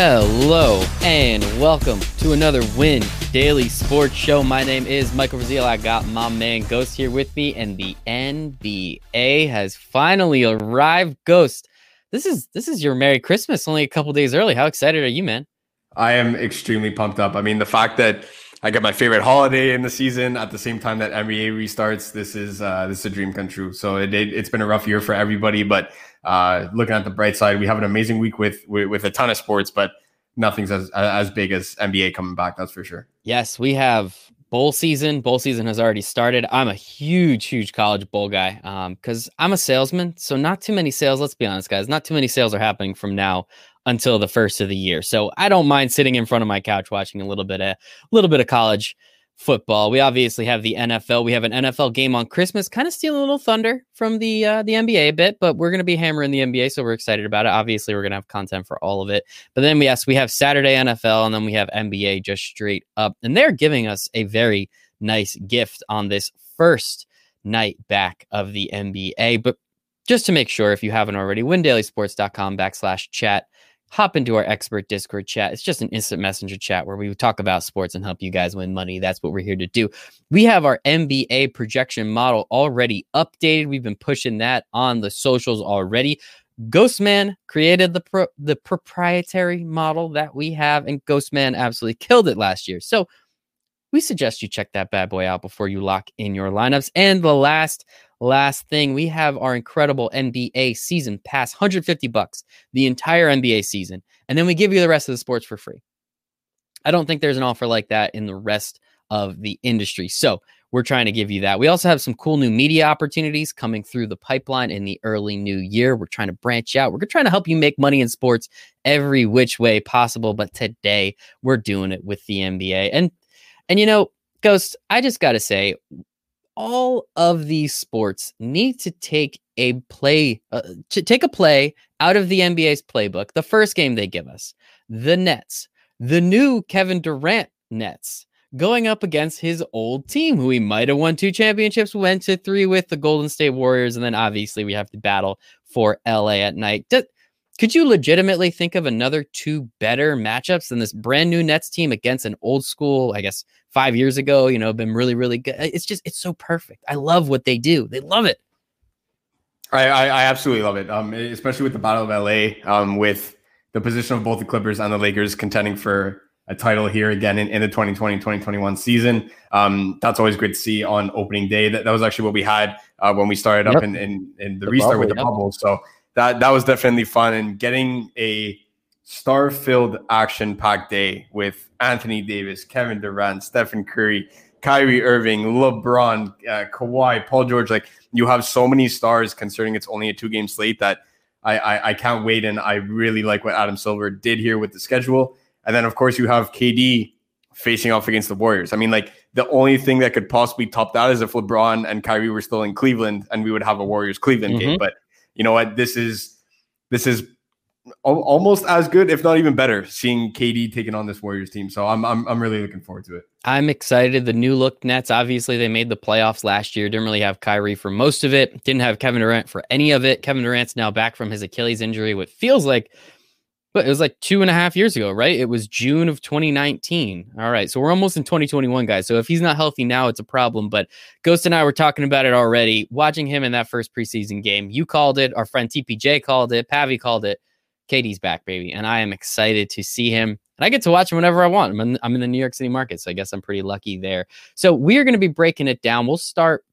Hello and welcome to another Win Daily Sports Show. My name is Michael Brazil. I got my man Ghost here with me, and the NBA has finally arrived. Ghost, this is this is your Merry Christmas only a couple days early. How excited are you, man? I am extremely pumped up. I mean, the fact that I get my favorite holiday in the season at the same time that NBA restarts. This is uh, this is a dream come true. So it, it, has been a rough year for everybody, but uh, looking at the bright side, we have an amazing week with, with, with a ton of sports, but nothing's as as big as NBA coming back. That's for sure. Yes, we have bowl season. Bowl season has already started. I'm a huge, huge college bowl guy because um, I'm a salesman. So not too many sales. Let's be honest, guys. Not too many sales are happening from now until the first of the year. So I don't mind sitting in front of my couch watching a little bit a little bit of college football. We obviously have the NFL. We have an NFL game on Christmas, kind of stealing a little thunder from the uh, the NBA a bit, but we're going to be hammering the NBA, so we're excited about it. Obviously, we're going to have content for all of it. But then, yes, we have Saturday NFL, and then we have NBA just straight up, and they're giving us a very nice gift on this first night back of the NBA. But just to make sure, if you haven't already, windailysports.com backslash chat hop into our expert Discord chat. It's just an instant messenger chat where we talk about sports and help you guys win money. That's what we're here to do. We have our NBA projection model already updated. We've been pushing that on the socials already. Ghostman created the pro- the proprietary model that we have, and Ghostman absolutely killed it last year. So we suggest you check that bad boy out before you lock in your lineups. And the last last thing, we have our incredible NBA season pass, 150 bucks, the entire NBA season. And then we give you the rest of the sports for free. I don't think there's an offer like that in the rest of the industry. So we're trying to give you that. We also have some cool new media opportunities coming through the pipeline in the early new year. We're trying to branch out. We're trying to help you make money in sports every which way possible. But today we're doing it with the NBA. And and you know, Ghost, I just got to say, all of these sports need to take a play, uh, to take a play out of the NBA's playbook. The first game they give us, the Nets, the new Kevin Durant Nets, going up against his old team, who he might have won two championships, went to three with the Golden State Warriors, and then obviously we have to battle for LA at night. Could you legitimately think of another two better matchups than this brand new Nets team against an old school, I guess, five years ago, you know, been really, really good? It's just, it's so perfect. I love what they do. They love it. I, I, I absolutely love it, um, especially with the Battle of LA, um, with the position of both the Clippers and the Lakers contending for a title here again in, in the 2020-2021 season. Um, that's always great to see on opening day. That, that was actually what we had uh, when we started yep. up in, in, in the, the restart bubble, with the yep. bubble. So that that was definitely fun and getting a star-filled action-packed day with Anthony Davis, Kevin Durant, Stephen Curry, Kyrie Irving, LeBron, uh, Kawhi, Paul George. Like you have so many stars considering it's only a two-game slate that I, I, I can't wait. And I really like what Adam Silver did here with the schedule. And then of course you have KD facing off against the Warriors. I mean, like the only thing that could possibly top that is if LeBron and Kyrie were still in Cleveland and we would have a Warriors Cleveland mm-hmm. game. But you know what? This is this is almost as good, if not even better, seeing KD taking on this Warriors team. So I'm I'm I'm really looking forward to it. I'm excited. The new look Nets, obviously, they made the playoffs last year. Didn't really have Kyrie for most of it. Didn't have Kevin Durant for any of it. Kevin Durant's now back from his Achilles injury. What feels like but it was like two and a half years ago, right? It was June of 2019. All right. So we're almost in 2021, guys. So if he's not healthy now, it's a problem. But Ghost and I were talking about it already. Watching him in that first preseason game, you called it. Our friend TPJ called it. Pavi called it. KD's back, baby. And I am excited to see him. And I get to watch him whenever I want. I'm in, I'm in the New York City market. So I guess I'm pretty lucky there. So we are going to be breaking it down. We'll start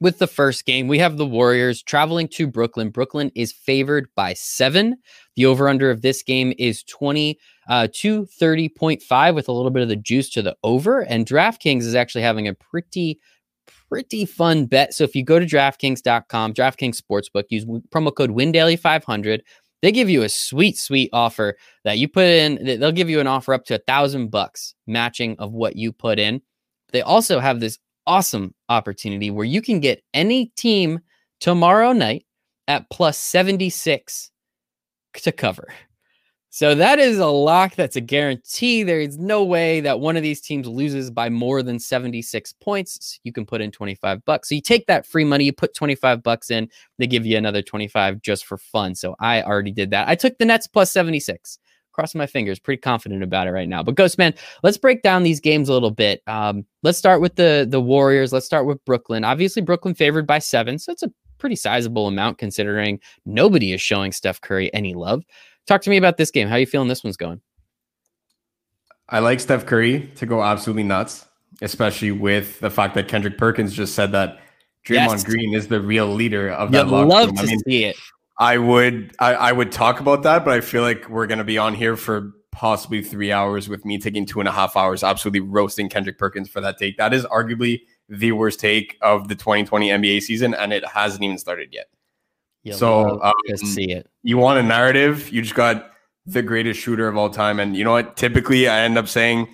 with the first game, we have the Warriors traveling to Brooklyn. Brooklyn is favored by seven. The over under of this game is 20 uh, to 30.5 with a little bit of the juice to the over. And DraftKings is actually having a pretty, pretty fun bet. So if you go to DraftKings.com, DraftKings Sportsbook, use promo code WinDaily500. They give you a sweet, sweet offer that you put in. They'll give you an offer up to a thousand bucks matching of what you put in. They also have this awesome opportunity where you can get any team tomorrow night at plus 76 to cover. So that is a lock. That's a guarantee. There is no way that one of these teams loses by more than 76 points. You can put in 25 bucks. So you take that free money, you put 25 bucks in, they give you another 25 just for fun. So I already did that. I took the Nets plus 76. Crossing my fingers, pretty confident about it right now. But Ghost Man, let's break down these games a little bit. Um, let's start with the the Warriors. Let's start with Brooklyn. Obviously, Brooklyn favored by seven, so it's a pretty sizable amount considering nobody is showing Steph Curry any love. Talk to me about this game. How are you feeling this one's going? I like Steph Curry to go absolutely nuts, especially with the fact that Kendrick Perkins just said that Draymond yes. Green is the real leader of that You'd locker love room. To I mean, see it. I would I, I would talk about that, but I feel like we're gonna be on here for possibly three hours with me taking two and a half hours, absolutely roasting Kendrick Perkins for that take. That is arguably the worst take of the 2020 NBA season, and it hasn't even started yet. You'll so um, see it. You want a narrative? You just got the greatest shooter of all time, and you know what? Typically, I end up saying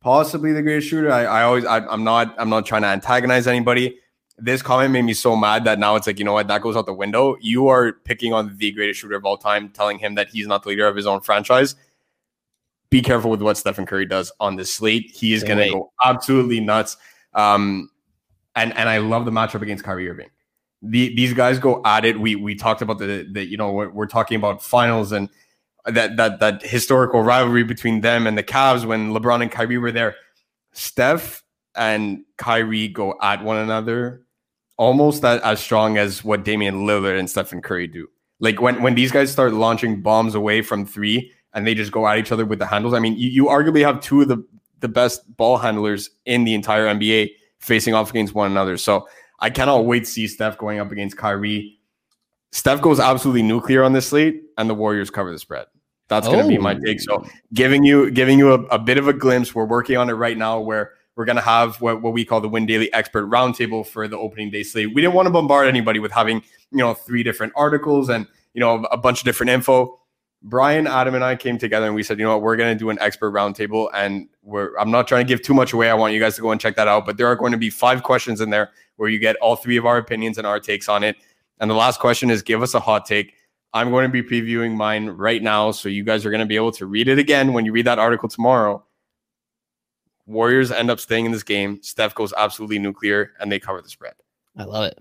possibly the greatest shooter. I, I always I, I'm not I'm not trying to antagonize anybody this comment made me so mad that now it's like, you know what, that goes out the window. You are picking on the greatest shooter of all time, telling him that he's not the leader of his own franchise. Be careful with what Stephen Curry does on this slate. He is going to go absolutely nuts. Um, and and I love the matchup against Kyrie Irving. The, these guys go at it. We we talked about the the you know we're, we're talking about finals and that that that historical rivalry between them and the Cavs when LeBron and Kyrie were there. Steph and Kyrie go at one another almost that as strong as what Damian Lillard and Stephen Curry do. Like when when these guys start launching bombs away from three and they just go at each other with the handles. I mean, you, you arguably have two of the the best ball handlers in the entire NBA facing off against one another. So I cannot wait to see Steph going up against Kyrie. Steph goes absolutely nuclear on this slate, and the Warriors cover the spread. That's going to be my oh. take. So oh. giving you giving you a, a bit of a glimpse. We're working on it right now, where we're going to have what, what we call the Win Daily Expert Roundtable for the opening day slate. We didn't want to bombard anybody with having, you know, three different articles and, you know, a bunch of different info. Brian, Adam, and I came together and we said, you know what, we're going to do an expert roundtable. And we're, I'm not trying to give too much away. I want you guys to go and check that out. But there are going to be five questions in there where you get all three of our opinions and our takes on it. And the last question is give us a hot take. I'm going to be previewing mine right now. So you guys are going to be able to read it again when you read that article tomorrow. Warriors end up staying in this game. Steph goes absolutely nuclear and they cover the spread. I love it.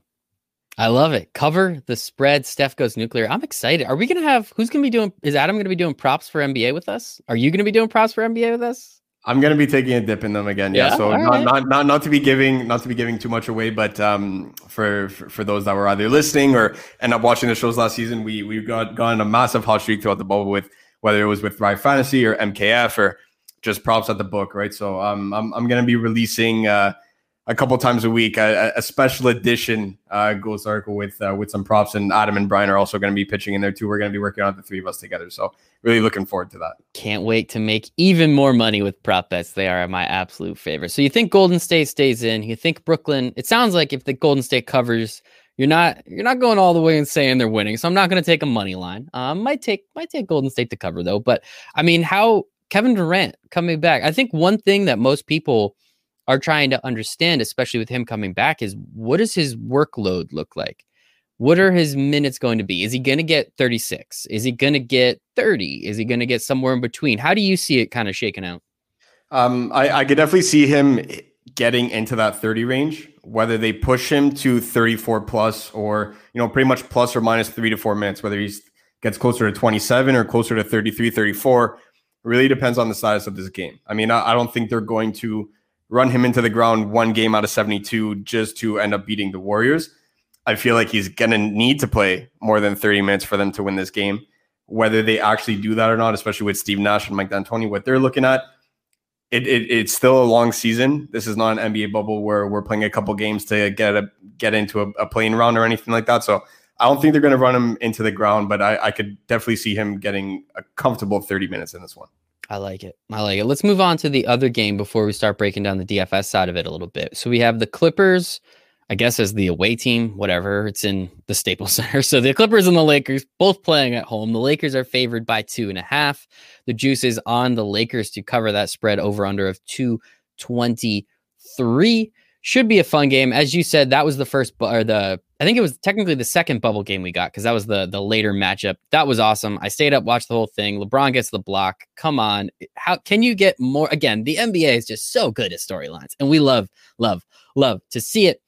I love it. Cover the spread. Steph goes nuclear. I'm excited. Are we going to have who's going to be doing? Is Adam going to be doing props for NBA with us? Are you going to be doing props for NBA with us? I'm going to be taking a dip in them again. Yeah. yeah so not, right. not, not, not to be giving, not to be giving too much away, but um, for, for, for those that were either listening or end up watching the shows last season, we, we got gone a massive hot streak throughout the bubble with whether it was with Thrive Fantasy or MKF or just props at the book, right? So um, I'm I'm gonna be releasing uh, a couple times a week a, a special edition uh, Ghost article with uh, with some props, and Adam and Brian are also gonna be pitching in there too. We're gonna be working on the three of us together, so really looking forward to that. Can't wait to make even more money with prop bets. They are my absolute favorite. So you think Golden State stays in? You think Brooklyn? It sounds like if the Golden State covers. You're not you're not going all the way and saying they're winning, so I'm not going to take a money line. Um, might take might take Golden State to cover though, but I mean, how Kevin Durant coming back. I think one thing that most people are trying to understand, especially with him coming back, is what does his workload look like? What are his minutes going to be? Is he going to get 36? Is he going to get 30? Is he going to get somewhere in between? How do you see it kind of shaking out? Um, I, I could definitely see him getting into that 30 range, whether they push him to 34 plus or, you know, pretty much plus or minus three to four minutes, whether he gets closer to 27 or closer to 33, 34 really depends on the status of this game. I mean, I, I don't think they're going to run him into the ground one game out of 72 just to end up beating the Warriors. I feel like he's going to need to play more than 30 minutes for them to win this game. Whether they actually do that or not, especially with Steve Nash and Mike D'Antoni, what they're looking at, it, it, it's still a long season. This is not an NBA bubble where we're playing a couple games to get a get into a, a playing round or anything like that. So I don't think they're going to run him into the ground, but I, I could definitely see him getting a comfortable 30 minutes in this one. I like it. I like it. Let's move on to the other game before we start breaking down the DFS side of it a little bit. So we have the Clippers, I guess, as the away team, whatever. It's in the Staples Center. So the Clippers and the Lakers both playing at home. The Lakers are favored by two and a half. The juice is on the Lakers to cover that spread over under of 223. Should be a fun game. As you said, that was the first or the I think it was technically the second bubble game we got because that was the the later matchup. That was awesome. I stayed up, watched the whole thing. LeBron gets the block. Come on, how can you get more? Again, the NBA is just so good at storylines, and we love, love, love to see it.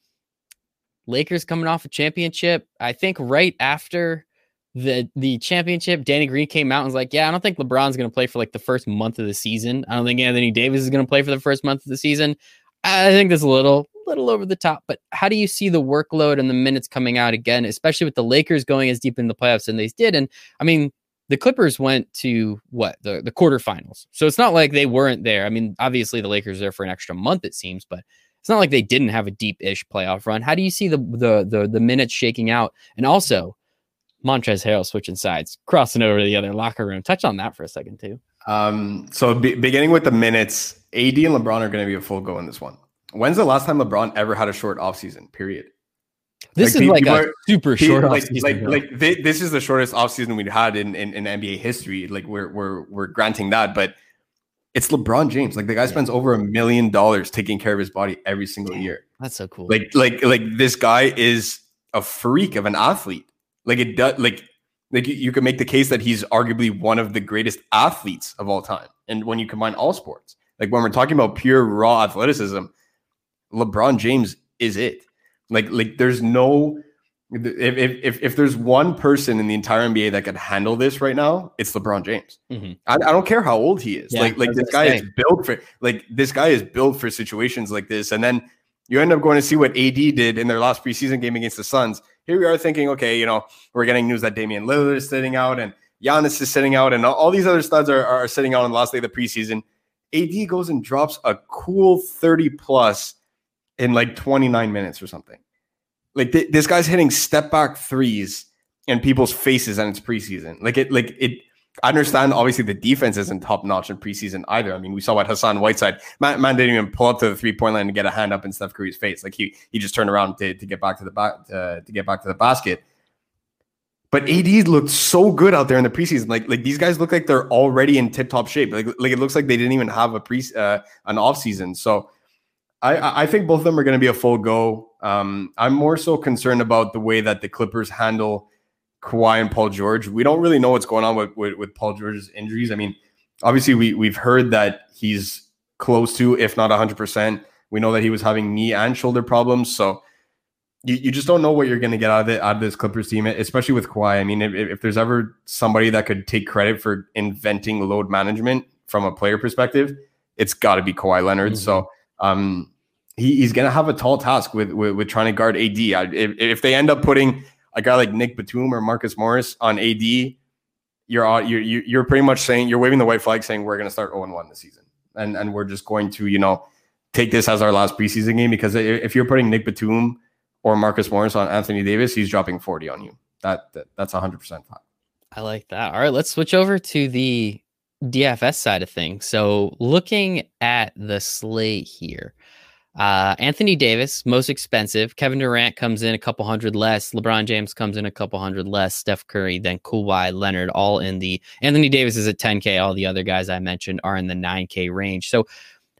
Lakers coming off a championship. I think right after the the championship, Danny Green came out and was like, "Yeah, I don't think LeBron's going to play for like the first month of the season. I don't think Anthony Davis is going to play for the first month of the season." I think that's a little little over the top, but how do you see the workload and the minutes coming out again, especially with the Lakers going as deep in the playoffs than they did? And I mean, the Clippers went to what the the quarterfinals, so it's not like they weren't there. I mean, obviously the Lakers are there for an extra month, it seems, but it's not like they didn't have a deep-ish playoff run. How do you see the the the, the minutes shaking out? And also, Montrezl Harrell switching sides, crossing over to the other locker room. Touch on that for a second too. Um, so be, beginning with the minutes, AD and LeBron are going to be a full go in this one. When's the last time LeBron ever had a short offseason? Period. This like, is like a are, super short like, offseason. Like, like they, this is the shortest offseason we've had in, in, in NBA history. Like we're we're we're granting that, but it's LeBron James. Like the guy spends over a million dollars taking care of his body every single year. That's so cool. Like like like this guy is a freak of an athlete. Like it does like like you could make the case that he's arguably one of the greatest athletes of all time. And when you combine all sports, like when we're talking about pure raw athleticism, LeBron James is it. Like like there's no if, if if there's one person in the entire NBA that could handle this right now, it's LeBron James. Mm-hmm. I, I, don't care how old he is. Yeah, like like this guy say. is built for like this guy is built for situations like this. And then you end up going to see what AD did in their last preseason game against the Suns. Here we are thinking, okay, you know, we're getting news that Damian Lillard is sitting out and Giannis is sitting out, and all these other studs are, are sitting out on the last day of the preseason. AD goes and drops a cool 30 plus in like 29 minutes or something. Like th- this guy's hitting step back threes in people's faces and it's preseason. Like it, like it. I understand. Obviously, the defense isn't top notch in preseason either. I mean, we saw what Hassan Whiteside man, man didn't even pull up to the three point line and get a hand up in Steph Curry's face. Like he he just turned around to, to get back to the back uh, to get back to the basket. But AD looked so good out there in the preseason. Like like these guys look like they're already in tip top shape. Like like it looks like they didn't even have a pre uh, an off season. So I, I think both of them are going to be a full go. Um, I'm more so concerned about the way that the Clippers handle Kawhi and Paul George. We don't really know what's going on with, with, with Paul George's injuries. I mean, obviously we we've heard that he's close to, if not 100. percent We know that he was having knee and shoulder problems. So you, you just don't know what you're going to get out of it out of this Clippers team, especially with Kawhi. I mean, if, if there's ever somebody that could take credit for inventing load management from a player perspective, it's got to be Kawhi Leonard. Mm-hmm. So um, he, he's going to have a tall task with, with, with trying to guard AD. I, if, if they end up putting a guy like Nick Batum or Marcus Morris on AD, you're you're you're pretty much saying you're waving the white flag, saying we're going to start 0 1 this season, and and we're just going to you know take this as our last preseason game because if you're putting Nick Batum or Marcus Morris on Anthony Davis, he's dropping 40 on you. That, that that's 100 percent fine. I like that. All right, let's switch over to the DFS side of things. So, looking at the slate here, uh, Anthony Davis, most expensive. Kevin Durant comes in a couple hundred less. LeBron James comes in a couple hundred less. Steph Curry, then Kawhi Leonard, all in the Anthony Davis is at 10K. All the other guys I mentioned are in the 9K range. So,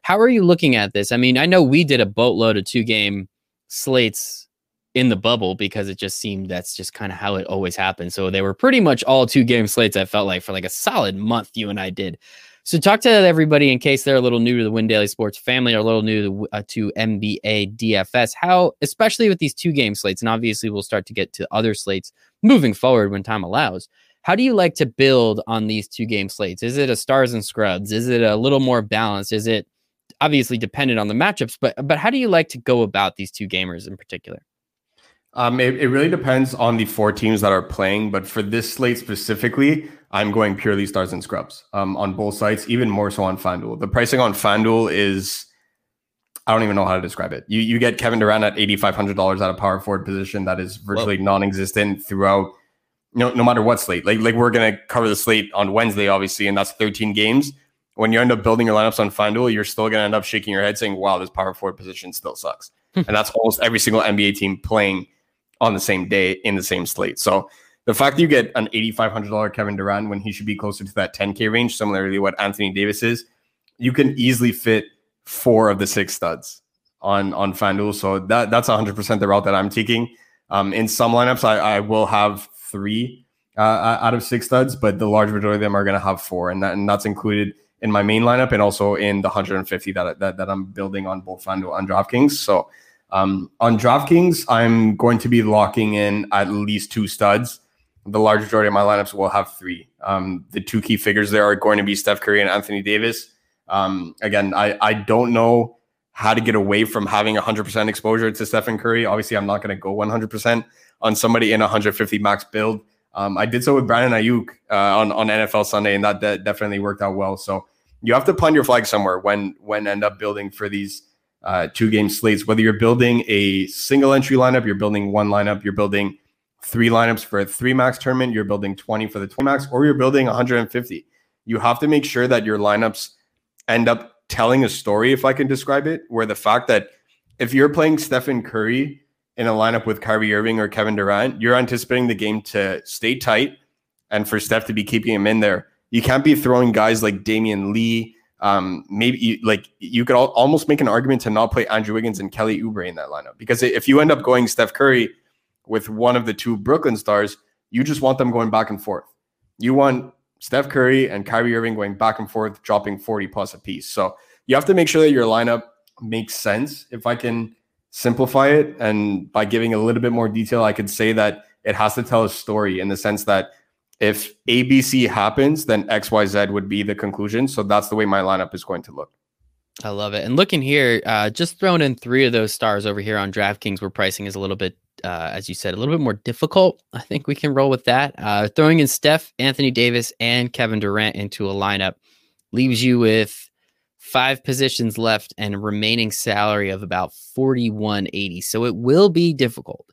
how are you looking at this? I mean, I know we did a boatload of two game slates in the bubble because it just seemed that's just kind of how it always happens. So they were pretty much all two game slates. I felt like for like a solid month, you and I did. So talk to everybody in case they're a little new to the Win Daily Sports family or a little new to, uh, to NBA DFS. How, especially with these two game slates, and obviously we'll start to get to other slates moving forward when time allows. How do you like to build on these two game slates? Is it a stars and scrubs? Is it a little more balanced? Is it obviously dependent on the matchups? But but how do you like to go about these two gamers in particular? Um, it, it really depends on the four teams that are playing, but for this slate specifically, I'm going purely stars and scrubs um, on both sites, even more so on FanDuel. The pricing on FanDuel is, I don't even know how to describe it. You you get Kevin Durant at $8,500 at a power forward position that is virtually Whoa. non-existent throughout, no, no matter what slate. Like, like we're going to cover the slate on Wednesday, obviously, and that's 13 games. When you end up building your lineups on FanDuel, you're still going to end up shaking your head saying, wow, this power forward position still sucks. and that's almost every single NBA team playing – on the same day in the same slate. So the fact that you get an $8,500 Kevin Durant when he should be closer to that 10K range, similarly what Anthony Davis is, you can easily fit four of the six studs on on FanDuel. So that that's 100% the route that I'm taking. Um, in some lineups, I, I will have three uh, out of six studs, but the large majority of them are going to have four, and that and that's included in my main lineup and also in the 150 that that, that I'm building on both FanDuel and DraftKings. So um, on DraftKings, I'm going to be locking in at least two studs. the large majority of my lineups will have three. Um, the two key figures there are going to be Steph Curry and Anthony Davis. Um, again, I, I don't know how to get away from having 100% exposure to Stephen Curry. Obviously, I'm not going to go 100% on somebody in 150 max build. Um, I did so with Brandon Aiyuk uh, on, on NFL Sunday, and that, that definitely worked out well. So you have to plant your flag somewhere when when end up building for these uh, two game slates. Whether you're building a single entry lineup, you're building one lineup, you're building three lineups for a three max tournament, you're building 20 for the 20 max, or you're building 150. You have to make sure that your lineups end up telling a story, if I can describe it, where the fact that if you're playing Stephen Curry in a lineup with Kyrie Irving or Kevin Durant, you're anticipating the game to stay tight and for Steph to be keeping him in there. You can't be throwing guys like Damion Lee. Um, maybe you, like you could al- almost make an argument to not play Andrew Wiggins and Kelly Oubre in that lineup because if you end up going Steph Curry with one of the two Brooklyn stars, you just want them going back and forth. You want Steph Curry and Kyrie Irving going back and forth, dropping 40 plus a piece. So you have to make sure that your lineup makes sense. If I can simplify it and by giving a little bit more detail, I could say that it has to tell a story in the sense that if ABC happens, then XYZ would be the conclusion. So that's the way my lineup is going to look. I love it. And looking here, uh, just throwing in three of those stars over here on DraftKings, where pricing is a little bit, uh, as you said, a little bit more difficult. I think we can roll with that. Uh, throwing in Steph, Anthony Davis, and Kevin Durant into a lineup leaves you with five positions left and remaining salary of about 4180. So it will be difficult.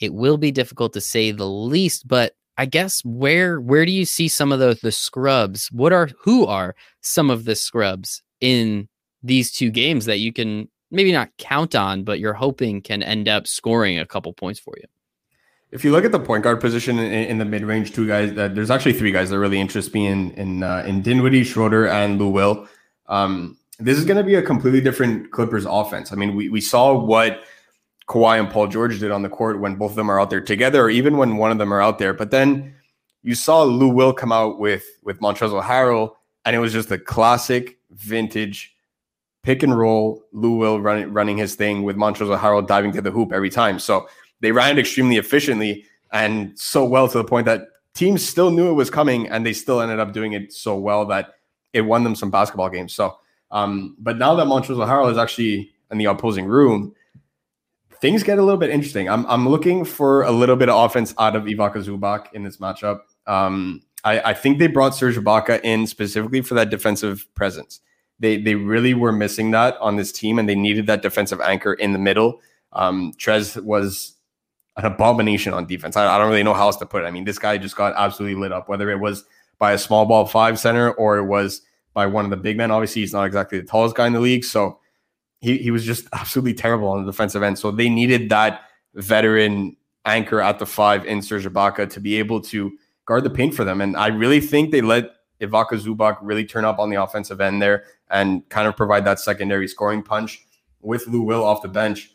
It will be difficult to say the least, but I guess where where do you see some of the the scrubs? What are who are some of the scrubs in these two games that you can maybe not count on, but you're hoping can end up scoring a couple points for you? If you look at the point guard position in, in the mid range, two guys that there's actually three guys that really interest me in in uh, in Dinwiddie, Schroeder, and Lou Will. Um, this is going to be a completely different Clippers offense. I mean, we we saw what Kawhi and Paul George did on the court when both of them are out there together, or even when one of them are out there. But then you saw Lou Will come out with with Montrezl Harrell, and it was just a classic vintage pick and roll. Lou Will running running his thing with Montrezl Harrell diving to the hoop every time. So they ran it extremely efficiently and so well to the point that teams still knew it was coming, and they still ended up doing it so well that it won them some basketball games. So, um, but now that Montrezl Harrell is actually in the opposing room things get a little bit interesting. I'm I'm looking for a little bit of offense out of Ivica Zubac in this matchup. Um, I, I think they brought Serge Ibaka in specifically for that defensive presence. They they really were missing that on this team, and they needed that defensive anchor in the middle. Um, Trez was an abomination on defense. I, I don't really know how else to put it. I mean, this guy just got absolutely lit up, whether it was by a small ball five center or it was by one of the big men. Obviously, he's not exactly the tallest guy in the league, so he, he was just absolutely terrible on the defensive end. So they needed that veteran anchor at the five in Serge Ibaka to be able to guard the paint for them. And I really think they let Ivica Zubac really turn up on the offensive end there and kind of provide that secondary scoring punch with Lou Will off the bench.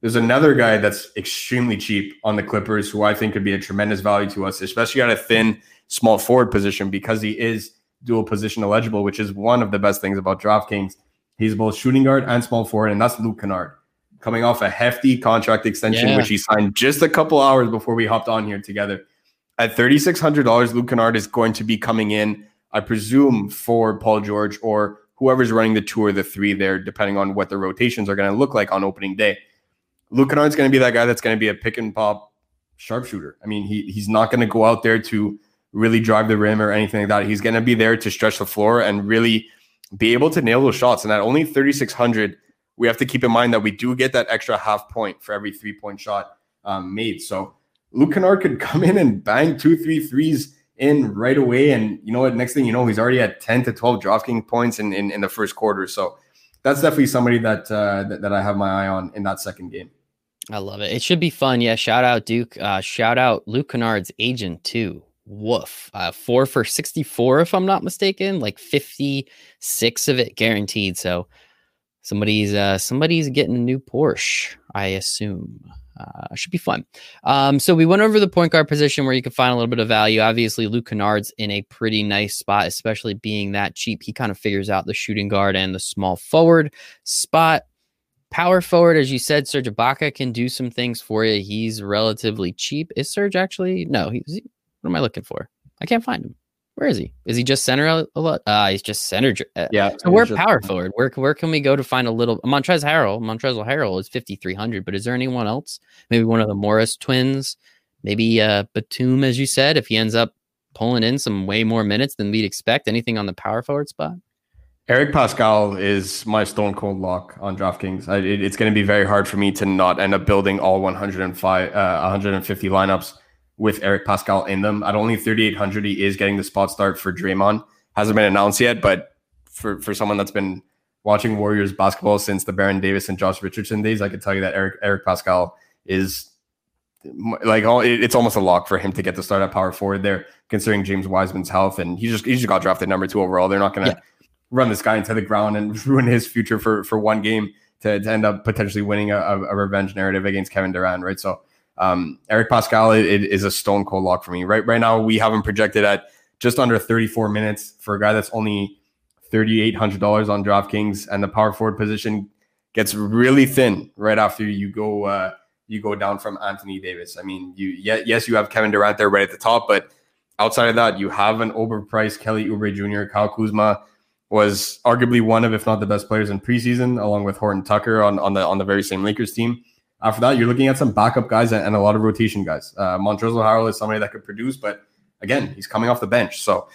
There's another guy that's extremely cheap on the Clippers who I think could be a tremendous value to us, especially at a thin small forward position because he is dual position eligible, which is one of the best things about DraftKings. He's both shooting guard and small forward, and that's Luke Kennard, coming off a hefty contract extension, yeah. which he signed just a couple hours before we hopped on here together. At $3,600, Luke Kennard is going to be coming in, I presume, for Paul George or whoever's running the two or the three there, depending on what the rotations are going to look like on opening day. Luke Kennard's going to be that guy that's going to be a pick and pop sharpshooter. I mean, he he's not going to go out there to really drive the rim or anything like that. He's going to be there to stretch the floor and really be able to nail those shots. And at only 3,600, we have to keep in mind that we do get that extra half point for every three point shot um, made. So Luke Kennard could come in and bang two, three threes in right away. And you know what? Next thing you know, he's already at 10 to 12 DraftKings points in, in, in the first quarter. So that's definitely somebody that, uh, that, that I have my eye on in that second game. I love it. It should be fun. Yeah. Shout out Duke. Uh, shout out Luke Kennard's agent too woof. Uh, four for 64, if I'm not mistaken, like 56 of it guaranteed. So somebody's uh somebody's getting a new Porsche, I assume. Uh, should be fun. Um, so we went over the point guard position where you can find a little bit of value. Obviously, Luke Kennard's in a pretty nice spot, especially being that cheap. He kind of figures out the shooting guard and the small forward spot. Power forward, as you said, Serge Ibaka can do some things for you. He's relatively cheap. Is Serge actually? No, he's What am I looking for? I can't find him. Where is he? Is he just center a, lot? Uh, he's just center. Uh, yeah. So we're power forward. Where where can we go to find a little Montrezl Harrell? Montrezl Harrell is fifty three hundred, but is there anyone else? Maybe one of the Morris twins. Maybe uh, Batum, as you said, if he ends up pulling in some way more minutes than we'd expect. Anything on the power forward spot? Eric Paschall is my stone cold lock on DraftKings. I, it, it's going to be very hard for me to not end up building all 105, uh, 150 lineups with Eric Paschall in them. At only 3,800, he is getting the spot start for Draymond. Hasn't been announced yet, but for, for someone that's been watching Warriors basketball since the Baron Davis and Josh Richardson days, I can tell you that Eric Eric Paschall is like it's almost a lock for him to get the start at power forward there, considering James Wiseman's health, and he just he just got drafted number two overall. They're not going to yeah run this guy into the ground and ruin his future for for one game to, to end up potentially winning a, a, revenge narrative against Kevin Durant, right? So um, Eric Paschall it, it is a stone cold lock for me. Right right now we have him projected at just under 34 minutes for a guy that's only $3,800 on DraftKings, and the power forward position gets really thin right after you go uh, you go down from Anthony Davis. I mean, you yes you have Kevin Durant there right at the top, but outside of that, you have an overpriced Kelly Oubre Jr., Kyle Kuzma was arguably one of, if not the best players in preseason, along with Horton Tucker on, on the on the very same Lakers team. After that, you're looking at some backup guys and, a lot of rotation guys. Uh, Montrezl Harrell is somebody that could produce, but again, he's coming off the bench, so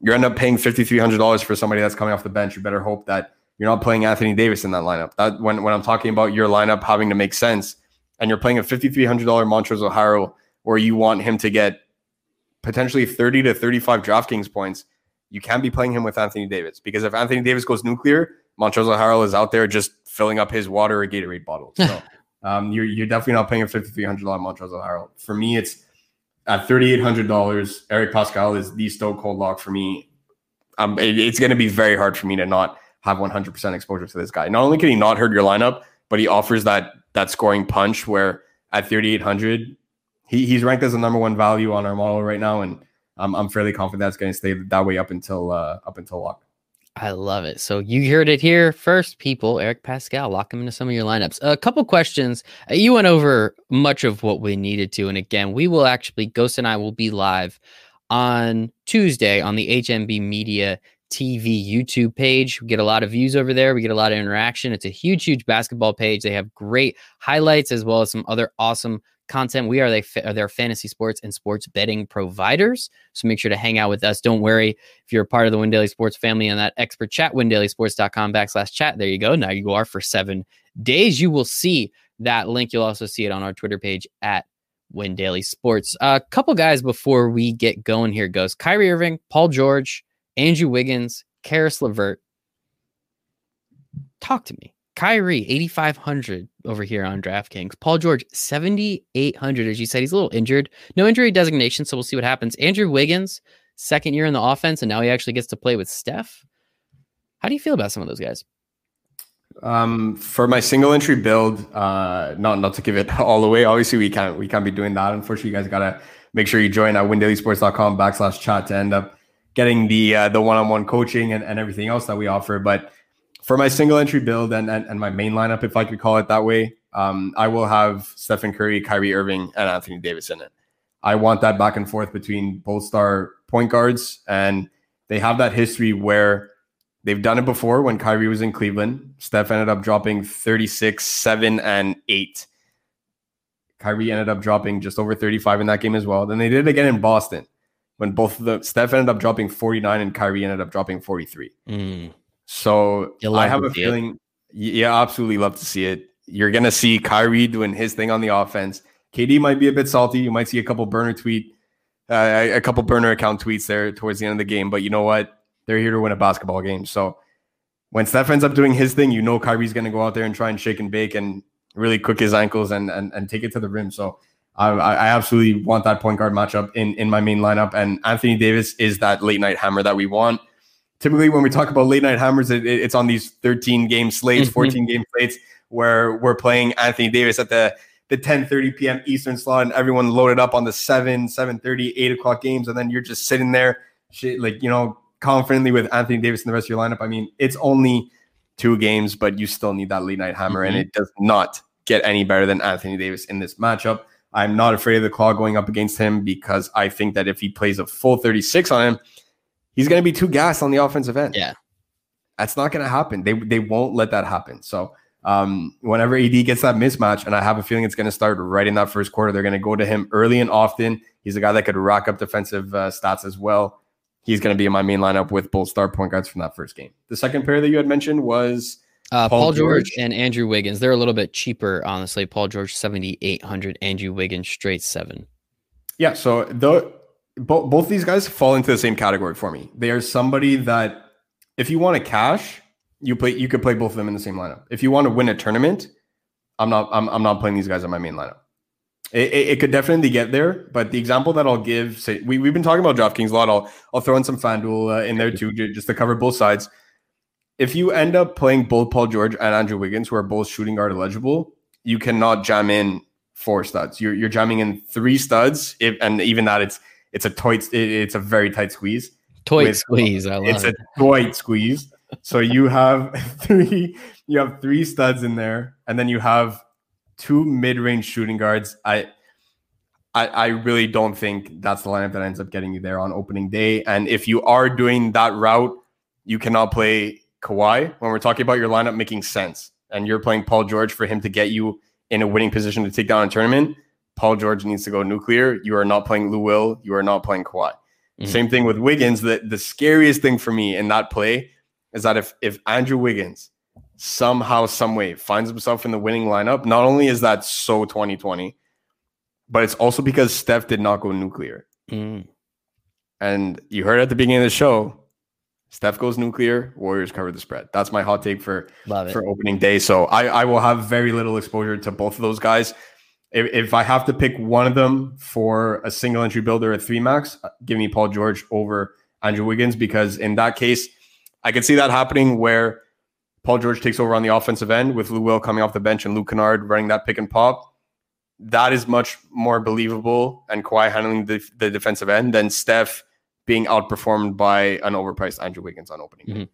you end up paying fifty three hundred dollars for somebody that's coming off the bench. You better hope that you're not playing Anthony Davis in that lineup. That when when I'm talking about your lineup having to make sense, and you're playing a fifty three hundred dollar Montrezl Harrell, where you want him to get potentially thirty to thirty five DraftKings points you can't be playing him with Anthony Davis because if Anthony Davis goes nuclear, Montrezl Harrell is out there just filling up his water or Gatorade bottle. So um, you're, you're definitely not paying a $5,300 Montrezl Harrell. For me, it's at $3,800. Eric Paschall is the stone cold lock for me. Um, it, it's going to be very hard for me to not have 100% exposure to this guy. Not only can he not hurt your lineup, but he offers that that scoring punch where at 3,800, he, he's ranked as the number one value on our model right now. And I'm I'm fairly confident that's going to stay that way up until uh, up until lock. I love it. So you heard it here first, people. Eric Paschall, lock him into some of your lineups. A couple questions. Uh, you went over much of what we needed to, and again, we will actually Ghost and I will be live on Tuesday on the HMB Media TV YouTube page. We get a lot of views over there. We get a lot of interaction. It's a huge, huge basketball page. They have great highlights as well as some other awesome content. We are, they, are their fantasy sports and sports betting providers. So make sure to hang out with us. Don't worry if you're a part of the Win Daily Sports family and that expert chat, windailysports.com backslash chat. There you go. Now you are for seven days. You will see that link. You'll also see it on our Twitter page at Win Daily Sports. A uh, couple guys before we get going here goes Kyrie Irving, Paul George, Andrew Wiggins, Caris LeVert. Talk to me. Kyrie, 8,500 over here on DraftKings. Paul George, 7,800. As you said, he's a little injured. No injury designation, so we'll see what happens. Andrew Wiggins, second year in the offense, and now he actually gets to play with Steph. How do you feel about some of those guys? Um, for my single entry build, uh, not not to give it all away. Obviously, we can't we can't be doing that. Unfortunately, you guys gotta make sure you join at windailysports.com backslash chat to end up getting the uh, the one-on-one coaching and, and everything else that we offer. But for my single entry build and, and, and my main lineup, if I could call it that way, um, I will have Stephen Curry, Kyrie Irving, and Anthony Davis in it. I want that back and forth between both star point guards, and they have that history where they've done it before when Kyrie was in Cleveland. Steph ended up dropping 36, 7, and 8. Kyrie ended up dropping just over 35 in that game as well. Then they did it again in Boston when both of the Steph ended up dropping 49 and Kyrie ended up dropping 43. Mm. So I have a feeling, it. yeah, absolutely love to see it. You're gonna see Kyrie doing his thing on the offense. KD might be a bit salty. You might see a couple burner tweet, uh, a couple burner account tweets there towards the end of the game. But you know what? They're here to win a basketball game. So when Steph ends up doing his thing, you know Kyrie's gonna go out there and try and shake and bake and really cook his ankles and and, and take it to the rim. So I, I absolutely want that point guard matchup in in my main lineup. And Anthony Davis is that late night hammer that we want typically when we talk about late night hammers, it, it's on these 13 game slates, mm-hmm. 14 game slates where we're playing Anthony Davis at the the 10 30 p.m. Eastern slot and everyone loaded up on the 7, 7 30, 8 o'clock games. And then you're just sitting there, shit, like, you know, confidently with Anthony Davis in the rest of your lineup. I mean, it's only two games, but you still need that late night hammer. Mm-hmm. And it does not get any better than Anthony Davis in this matchup. I'm not afraid of the claw going up against him because I think that if he plays a full 36 on him, he's going to be too gassed on the offensive end. Yeah. That's not going to happen. They, they won't let that happen. So um, whenever AD gets that mismatch, and I have a feeling it's going to start right in that first quarter, they're going to go to him early and often. He's a guy that could rock up defensive uh, stats as well. He's going to be in my main lineup with both star point guards from that first game. The second pair that you had mentioned was uh, Paul, Paul George. George. and Andrew Wiggins. They're a little bit cheaper, honestly. Paul George seventy eight hundred, Andrew Wiggins straight seven. Yeah, so the both both these guys fall into the same category for me. They are somebody that if you want to cash, you play you could play both of them in the same lineup. If you want to win a tournament, I'm not I'm, I'm not playing these guys on my main lineup. It, it, it, could definitely get there, but the example that I'll give, say we, we've been talking about DraftKings a lot. I'll I'll throw in some FanDuel uh, in there too, just to cover both sides if you end up playing both Paul George and Andrew Wiggins, who are both shooting guard eligible, you cannot jam in four studs. You're, you're jamming in three studs, if, and even that it's it's a tight it's a very tight squeeze. Tight squeeze. I love it's it. a tight squeeze. So you have three you have three studs in there, and then you have two mid range shooting guards. I. I, I really don't think that's the lineup that ends up getting you there on opening day. And if you are doing that route, you cannot play Kawhi, when we're talking about your lineup making sense, and you're playing Paul George for him to get you in a winning position to take down a tournament, Paul George needs to go nuclear. You are not playing Lou Will. You are not playing Kawhi. Mm-hmm. Same thing with Wiggins. The, the scariest thing for me in that play is that if if Andrew Wiggins somehow, some way finds himself in the winning lineup, not only is that so 2020, but it's also because Steph did not go nuclear. Mm. And you heard at the beginning of the show, Steph goes nuclear, Warriors cover the spread. That's my hot take for for opening day. So I, I will have very little exposure to both of those guys. If, if I have to pick one of them for a single entry builder at three max, uh, give me Paul George over Andrew Wiggins because in that case, I could see that happening where Paul George takes over on the offensive end with Lou Will coming off the bench and Luke Kennard running that pick and pop. That is much more believable and Kawhi handling the, the defensive end than Steph being outperformed by an overpriced Andrew Wiggins on opening. Mm-hmm.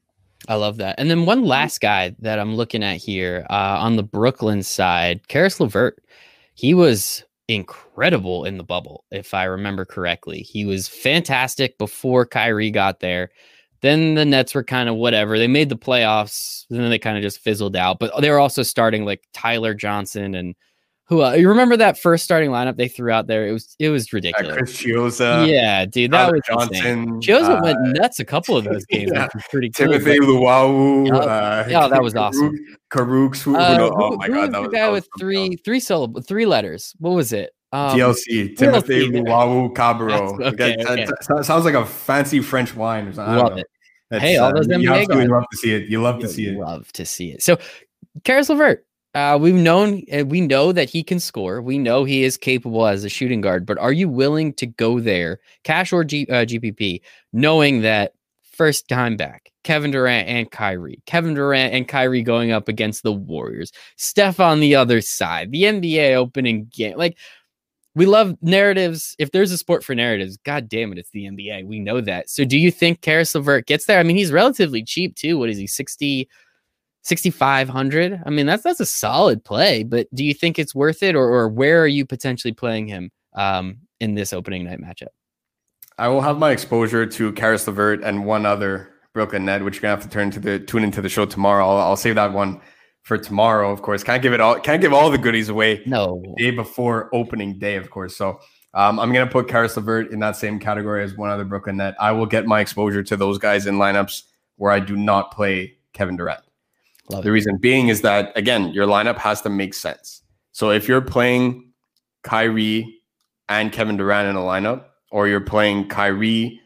I love that. And then one last guy that I'm looking at here uh, on the Brooklyn side, Caris LeVert. He was incredible in the bubble, if I remember correctly. He was fantastic before Kyrie got there. Then the Nets were kind of whatever. They made the playoffs, and then they kind of just fizzled out. But they were also starting like Tyler Johnson and who uh, you remember that first starting lineup they threw out there? It was it was ridiculous. Uh, Chris Chiozza, yeah, dude, that was Johnson. Chiozza uh, went nuts a couple of those games. yeah. pretty cool. Timothy but, Luwawu. Uh, yeah, that was awesome. Karooks, who, uh, who, oh my god, that was the guy with three three syllable three letters. What was it? Um, DLC, Timothy Luwawu Cabarrot. Okay, okay. That, sounds like a fancy French wine or something. Love it. hey, all those uh, you absolutely love to see it. You love to see it. Love to see it. So, Caris LeVert, uh, we've known, uh, we know that he can score. We know he is capable as a shooting guard. But are you willing to go there, cash or G, uh, GPP, knowing that first time back, Kevin Durant and Kyrie, Kevin Durant and Kyrie going up against the Warriors, Steph on the other side, the NBA opening game, like. We love narratives. If there's a sport for narratives, god damn it, it's the NBA. We know that. So do you think Caris LeVert gets there? I mean, he's relatively cheap too. What is he, 60, 6500 i mean that's that's a solid play but do you think it's worth it or, or where are you potentially playing him um, in this opening night matchup? I will have my exposure to Caris LeVert and one other brooklyn net which you're gonna have to turn to the tune into the show tomorrow. I'll, I'll, save that one for tomorrow of course. Can't give it all can't give all the goodies away no. day before opening day of course. So um, I'm going to put Caris LeVert in that same category as one other Brooklyn net. I will get my exposure to those guys in lineups where I do not play Kevin Durant. Love the it. reason being is that again, your lineup has to make sense. So if you're playing Kyrie and Kevin Durant in a lineup, or you're playing Kyrie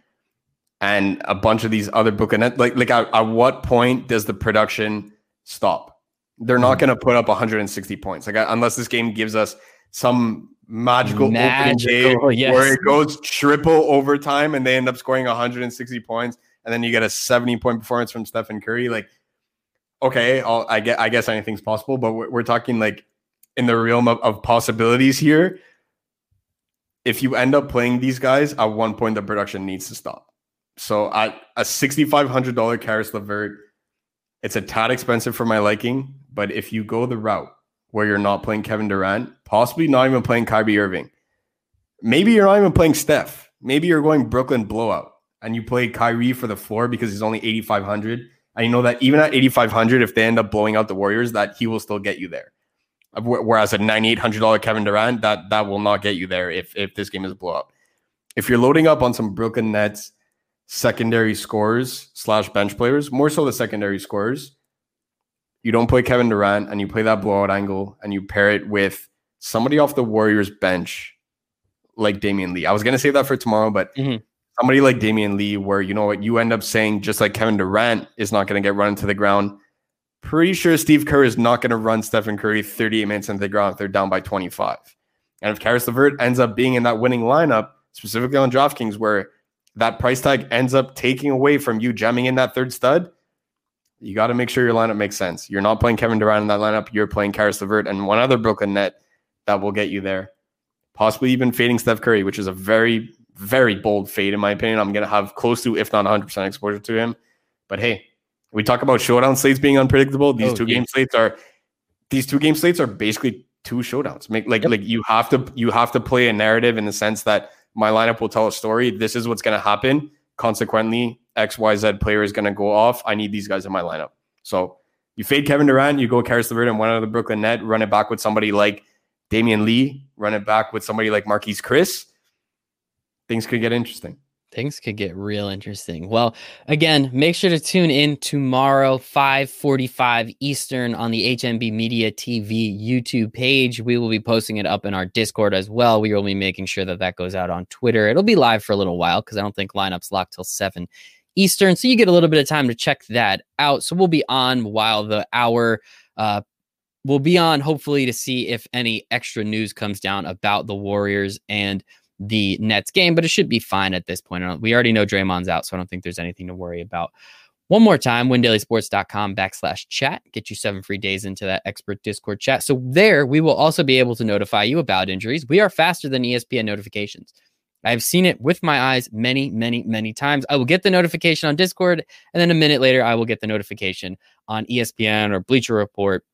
and a bunch of these other book and like like at, at what point does the production stop? They're not mm. going to put up 160 points. Like unless this game gives us some magical, magical yes. where it goes triple overtime and they end up scoring 160 points, and then you get a 70 point performance from Stephen Curry. Like okay, I'll, i get, I guess anything's possible, but we're, we're talking like in the realm of, of, possibilities here. If you end up playing these guys, at one point the production needs to stop. So at a sixty-five hundred dollar Caris LeVert, it's a tad expensive for my liking. But if you go the route where you're not playing Kevin Durant, possibly not even playing Kyrie Irving. Maybe you're not even playing Steph. Maybe you're going Brooklyn blowout and you play Kyrie for the floor because he's only 8,500. And you know that even at 8,500, if they end up blowing out the Warriors, that he will still get you there. Whereas a $9,800 Kevin Durant, that that will not get you there if, if this game is a blowout. If you're loading up on some Brooklyn Nets secondary scores slash bench players, more so the secondary scores, you don't play Kevin Durant and you play that blowout angle and you pair it with somebody off the Warriors bench like Damion Lee. I was gonna save that for tomorrow, but mm-hmm. Somebody like Damion Lee, where you know what you end up saying, just like Kevin Durant is not gonna get run into the ground. Pretty sure Steve Kerr is not gonna run Stephen Curry 38 minutes into the ground if they're down by 25. And if Caris LeVert ends up being in that winning lineup, specifically on DraftKings, where that price tag ends up taking away from you jamming in that third stud, you got to make sure your lineup makes sense. You're not playing Kevin Durant in that lineup. You're playing Caris LeVert and one other Brooklyn net that will get you there. Possibly even fading Steph Curry, which is a very, very bold fade in my opinion. I'm going to have close to, if not 100% exposure to him. But hey, we talk about showdown slates being unpredictable. These oh, two yeah. game slates are these two game slates are basically two showdowns. Make like yep. like you have to you have to play a narrative in the sense that my lineup will tell a story. This is what's going to happen. Consequently, XYZ player is going to go off. I need these guys in my lineup. So you fade Kevin Durant, you go Caris LeVert and one out of the Brooklyn net, run it back with somebody like Damion Lee, run it back with somebody like Marquese Chriss. Things could get interesting things could get real interesting. Well, again, make sure to tune in tomorrow 5:45 Eastern on the HMB Media TV YouTube page. We will be posting it up in our Discord as well. We will be making sure that that goes out on Twitter. It'll be live for a little while cuz I don't think lineups lock till 7 Eastern, so you get a little bit of time to check that out. So we'll be on while the hour uh we'll be on hopefully to see if any extra news comes down about the Warriors and the Nets game, but it should be fine at this point. We already know Draymond's out, so I don't think there's anything to worry about. One more time, windailysports.com backslash chat. Get you seven free days into that expert Discord chat. So there, we will also be able to notify you about injuries. We are faster than ESPN notifications. I've seen it with my eyes many, many, many times. I will get the notification on Discord, and then a minute later, I will get the notification on ESPN or Bleacher Report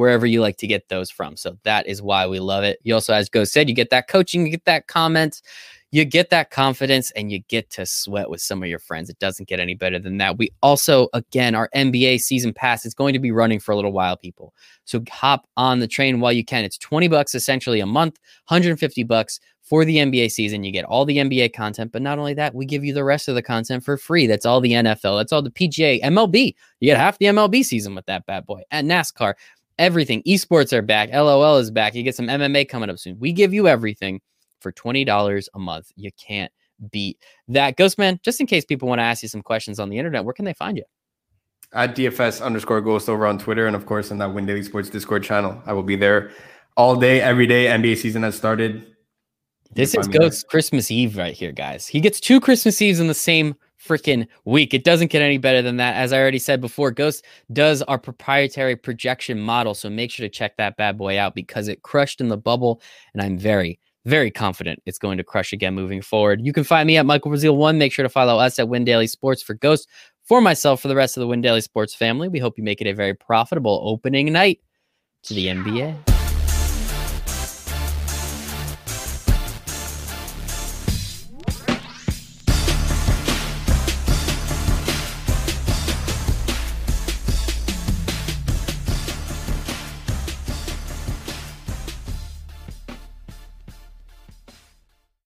wherever you like to get those from. So that is why we love it. You also, as Go said, you get that coaching, you get that comment, you get that confidence, and you get to sweat with some of your friends. It doesn't get any better than that. We also, again, our NBA season pass is going to be running for a little while, people. So hop on the train while you can. It's 20 bucks essentially a month, 150 bucks for the NBA season. You get all the NBA content, but not only that, we give you the rest of the content for free. That's all the NFL, that's all the PGA, MLB. You get half the MLB season with that bad boy, and NASCAR everything. Esports are back. LOL is back. You get some MMA coming up soon. We give you everything for $20 a month. You can't beat that. Ghostman, just in case people want to ask you some questions on the internet, where can they find you? At DFS underscore ghost over on Twitter and of course on that Win Daily Sports Discord channel. I will be there all day, every day. NBA season has started. This is Ghost Christmas Eve right here, guys. He gets two Christmas Eves in the same freaking week. It doesn't get any better than that. As I already said before, Ghost does our proprietary projection model. So make sure to check that bad boy out because it crushed in the bubble. And I'm very, very confident it's going to crush again moving forward. You can find me at Michael Brazil One. Make sure to follow us at Win Daily Sports for Ghost. For myself, for the rest of the Win Daily Sports family, we hope you make it a very profitable opening night to the NBA.